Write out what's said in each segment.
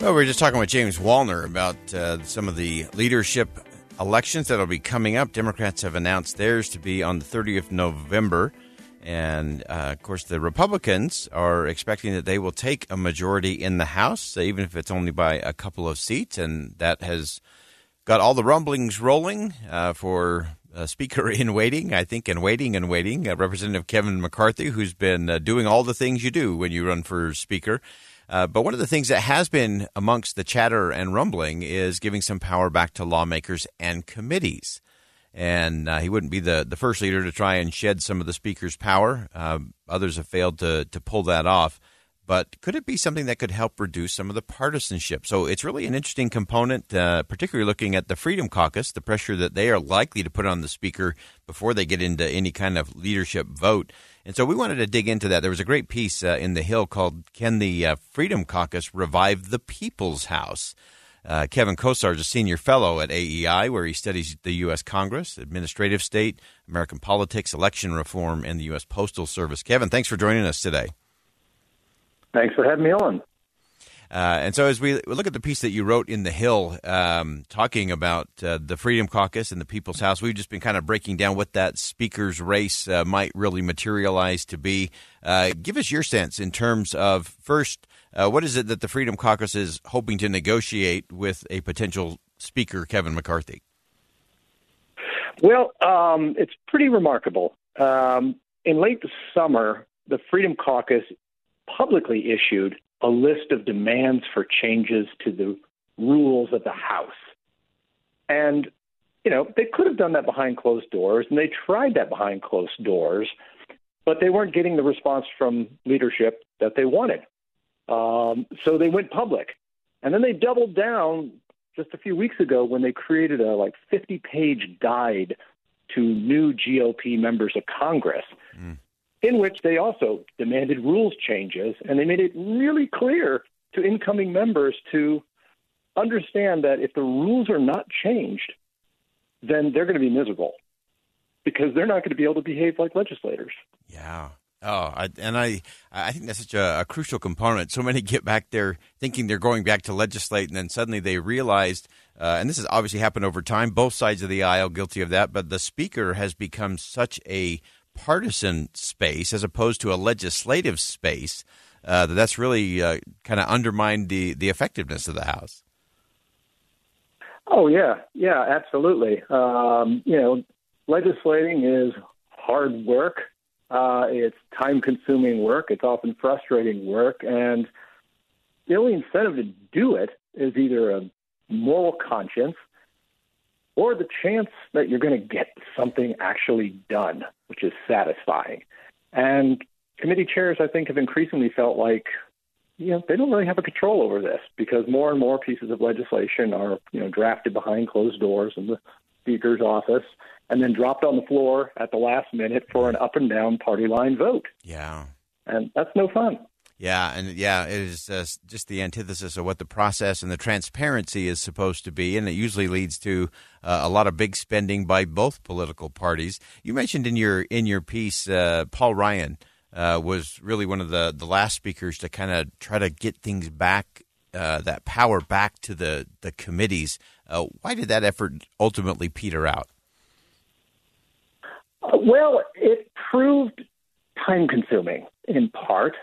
Well, we are just talking with James Wallner about uh, some of the leadership elections that will be coming up. Democrats have announced theirs to be on the 30th of November. And uh, of course, the Republicans are expecting that they will take a majority in the House, even if it's only by a couple of seats. And that has got all the rumblings rolling uh, for uh, Speaker in waiting, I think, and waiting and waiting. Uh, Representative Kevin McCarthy, who's been uh, doing all the things you do when you run for Speaker. Uh, but one of the things that has been amongst the chatter and rumbling is giving some power back to lawmakers and committees. And uh, he wouldn't be the, the first leader to try and shed some of the speaker's power. Uh, others have failed to, to pull that off. But could it be something that could help reduce some of the partisanship? So it's really an interesting component, uh, particularly looking at the Freedom Caucus, the pressure that they are likely to put on the speaker before they get into any kind of leadership vote. And so we wanted to dig into that. There was a great piece uh, in The Hill called Can the uh, Freedom Caucus Revive the People's House? Uh, Kevin Kosar is a senior fellow at AEI, where he studies the U.S. Congress, administrative state, American politics, election reform, and the U.S. Postal Service. Kevin, thanks for joining us today. Thanks for having me on. Uh, and so, as we look at the piece that you wrote in The Hill, um, talking about uh, the Freedom Caucus and the People's House, we've just been kind of breaking down what that speaker's race uh, might really materialize to be. Uh, give us your sense in terms of first, uh, what is it that the Freedom Caucus is hoping to negotiate with a potential speaker, Kevin McCarthy? Well, um, it's pretty remarkable. Um, in late summer, the Freedom Caucus publicly issued a list of demands for changes to the rules of the House. And, you know, they could have done that behind closed doors, and they tried that behind closed doors, but they weren't getting the response from leadership that they wanted. Um, so they went public. And then they doubled down just a few weeks ago when they created a like 50 page guide to new GOP members of Congress. Mm in which they also demanded rules changes, and they made it really clear to incoming members to understand that if the rules are not changed, then they're going to be miserable because they're not going to be able to behave like legislators. Yeah. Oh, I, and I, I think that's such a, a, crucial component. So many get back there thinking they're going back to legislate, and then suddenly they realized, uh, and this has obviously happened over time, both sides of the aisle guilty of that, but the speaker has become such a partisan space as opposed to a legislative space, uh, that's really uh, kind of undermined the, the effectiveness of the House. Oh yeah, yeah, absolutely. Um, you know, legislating is hard work. Uh, it's time-consuming work. It's often frustrating work, and the only incentive to do it is either a moral conscience or the chance that you're going to get something actually done, which is satisfying. And committee chairs, I think, have increasingly felt like you know they don't really have a control over this because more and more pieces of legislation are you know drafted behind closed doors in the speaker's office and then dropped on the floor at the last minute for an up and down party line vote. Yeah, and that's no fun. Yeah, and yeah, it is uh, just the antithesis of what the process and the transparency is supposed to be, and it usually leads to uh, a lot of big spending by both political parties. You mentioned in your in your piece, uh, Paul Ryan uh, was really one of the the last speakers to kind of try to get things back, uh, that power back to the the committees. Uh, why did that effort ultimately peter out? well, it proved time consuming in part,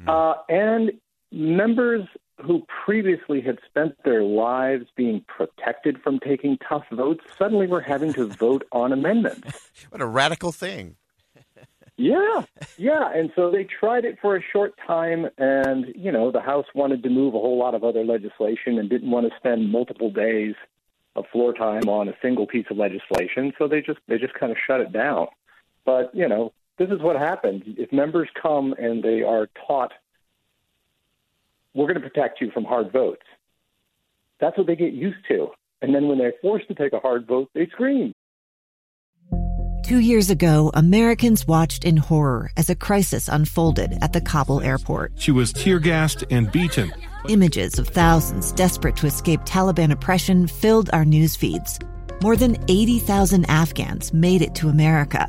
mm. uh, and members who previously had spent their lives being protected from taking tough votes suddenly were having to vote on amendments. what a radical thing. yeah, yeah. And so they tried it for a short time, and, you know, the House wanted to move a whole lot of other legislation and didn't want to spend multiple days of floor time on a single piece of legislation, so they just they just kind of shut it down. But, you know, this is what happens. If members come and they are taught we're going to protect you from hard votes. That's what they get used to. And then when they're forced to take a hard vote, they scream. Two years ago, Americans watched in horror as a crisis unfolded at the Kabul airport. She was tear gassed and beaten. Images of thousands desperate to escape Taliban oppression filled our news feeds. More than 80,000 Afghans made it to America.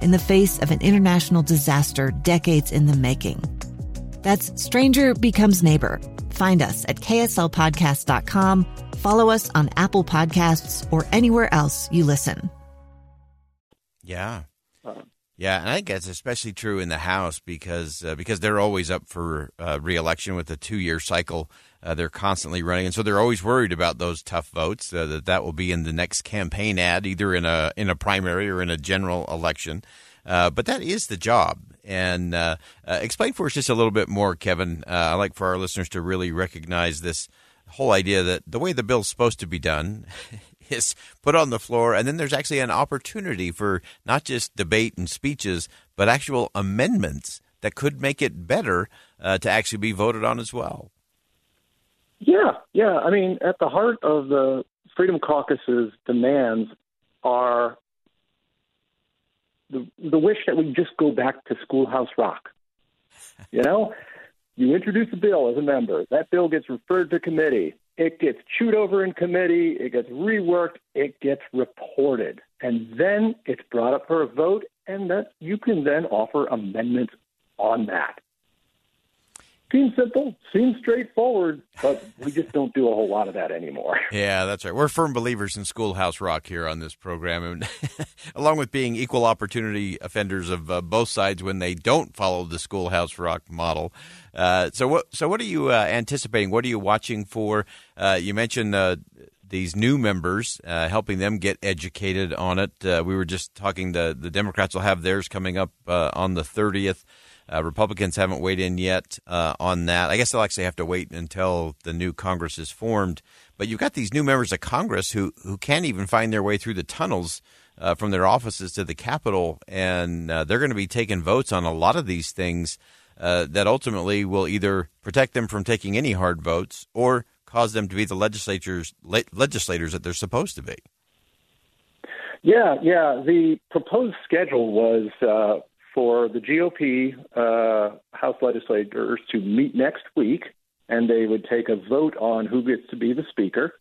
in the face of an international disaster decades in the making. That's Stranger Becomes Neighbor. Find us at kslpodcast.com, follow us on Apple Podcasts, or anywhere else you listen. Yeah. Yeah, and I think that's especially true in the House because uh, because they're always up for uh, reelection with a two year cycle. Uh, they're constantly running, and so they're always worried about those tough votes. Uh, that that will be in the next campaign ad, either in a in a primary or in a general election. Uh, but that is the job. And uh, explain for us just a little bit more, Kevin. I like for our listeners to really recognize this whole idea that the way the bill's supposed to be done is put on the floor, and then there's actually an opportunity for not just debate and speeches, but actual amendments that could make it better uh, to actually be voted on as well. Yeah, yeah. I mean, at the heart of the Freedom Caucus's demands are the the wish that we just go back to Schoolhouse Rock. You know, you introduce a bill as a member. That bill gets referred to committee. It gets chewed over in committee. It gets reworked. It gets reported. And then it's brought up for a vote, and that you can then offer amendments on that. Seems simple, seems straightforward, but we just don't do a whole lot of that anymore. Yeah, that's right. We're firm believers in Schoolhouse Rock here on this program, and along with being equal opportunity offenders of uh, both sides when they don't follow the Schoolhouse Rock model. Uh, so, what so what are you uh, anticipating? What are you watching for? Uh, you mentioned uh, these new members, uh, helping them get educated on it. we were just talking. The the Democrats will have theirs coming up on the thirtieth. Uh, Republicans haven't weighed in yet uh, on that. I guess they'll actually have to wait until the new Congress is formed. But you've got these new members of Congress who, who can't even find their way through the tunnels uh, from their offices to the Capitol, and uh, they're going to be taking votes on a lot of these things uh, that ultimately will either protect them from taking any hard votes or cause them to be the legislators le- legislators that they're supposed to be. Yeah, yeah. The proposed schedule was uh, for the GOP uh, House legislators to meet next week, and they would take a vote on who gets to be the Speaker.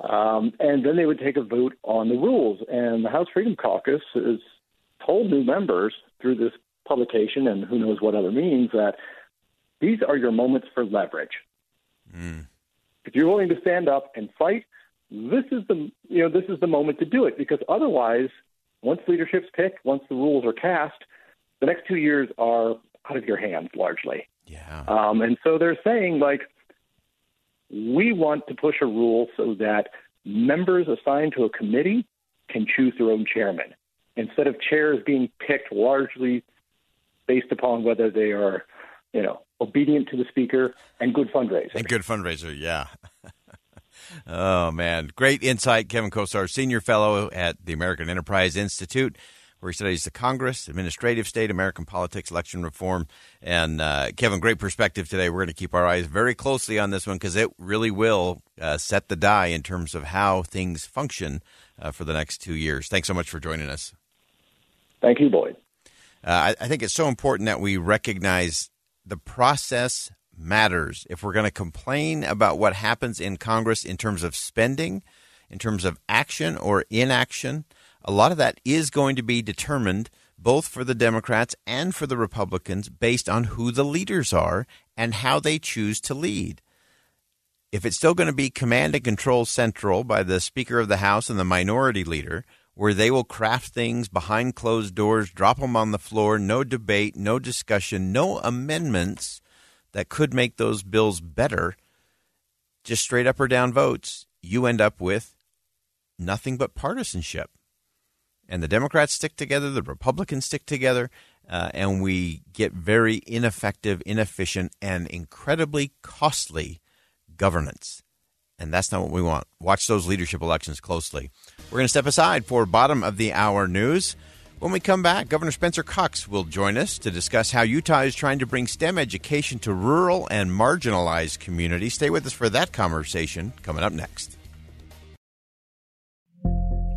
Um, and then they would take a vote on the rules. And the House Freedom Caucus has told new members through this publication and who knows what other means that these are your moments for leverage. Mm. If you're willing to stand up and fight, this is the you know this is the moment to do it because otherwise, once leadership's picked, once the rules are cast, the next two years are out of your hands largely. Yeah. Um, and so they're saying, like, we want to push a rule so that members assigned to a committee can choose their own chairman instead of chairs being picked largely based upon whether they are, you know, obedient to the speaker and good fundraiser. And good fundraiser, yeah. oh man, great insight, Kevin Kosar, senior fellow at the American Enterprise Institute where he studies the Congress, administrative state, American politics, election reform. And uh, Kevin, great perspective today. We're going to keep our eyes very closely on this one because it really will uh, set the die in terms of how things function uh, for the next two years. Thanks so much for joining us. Thank you, Boyd. Uh, I, I think it's so important that we recognize the process matters. If we're going to complain about what happens in Congress in terms of spending, in terms of action or inaction, a lot of that is going to be determined both for the Democrats and for the Republicans based on who the leaders are and how they choose to lead. If it's still going to be command and control central by the Speaker of the House and the minority leader, where they will craft things behind closed doors, drop them on the floor, no debate, no discussion, no amendments that could make those bills better, just straight up or down votes, you end up with nothing but partisanship. And the Democrats stick together, the Republicans stick together, uh, and we get very ineffective, inefficient, and incredibly costly governance. And that's not what we want. Watch those leadership elections closely. We're going to step aside for bottom of the hour news. When we come back, Governor Spencer Cox will join us to discuss how Utah is trying to bring STEM education to rural and marginalized communities. Stay with us for that conversation coming up next.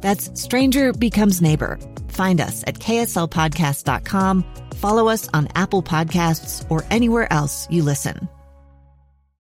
That's Stranger Becomes Neighbor. Find us at kslpodcast.com, follow us on Apple Podcasts, or anywhere else you listen.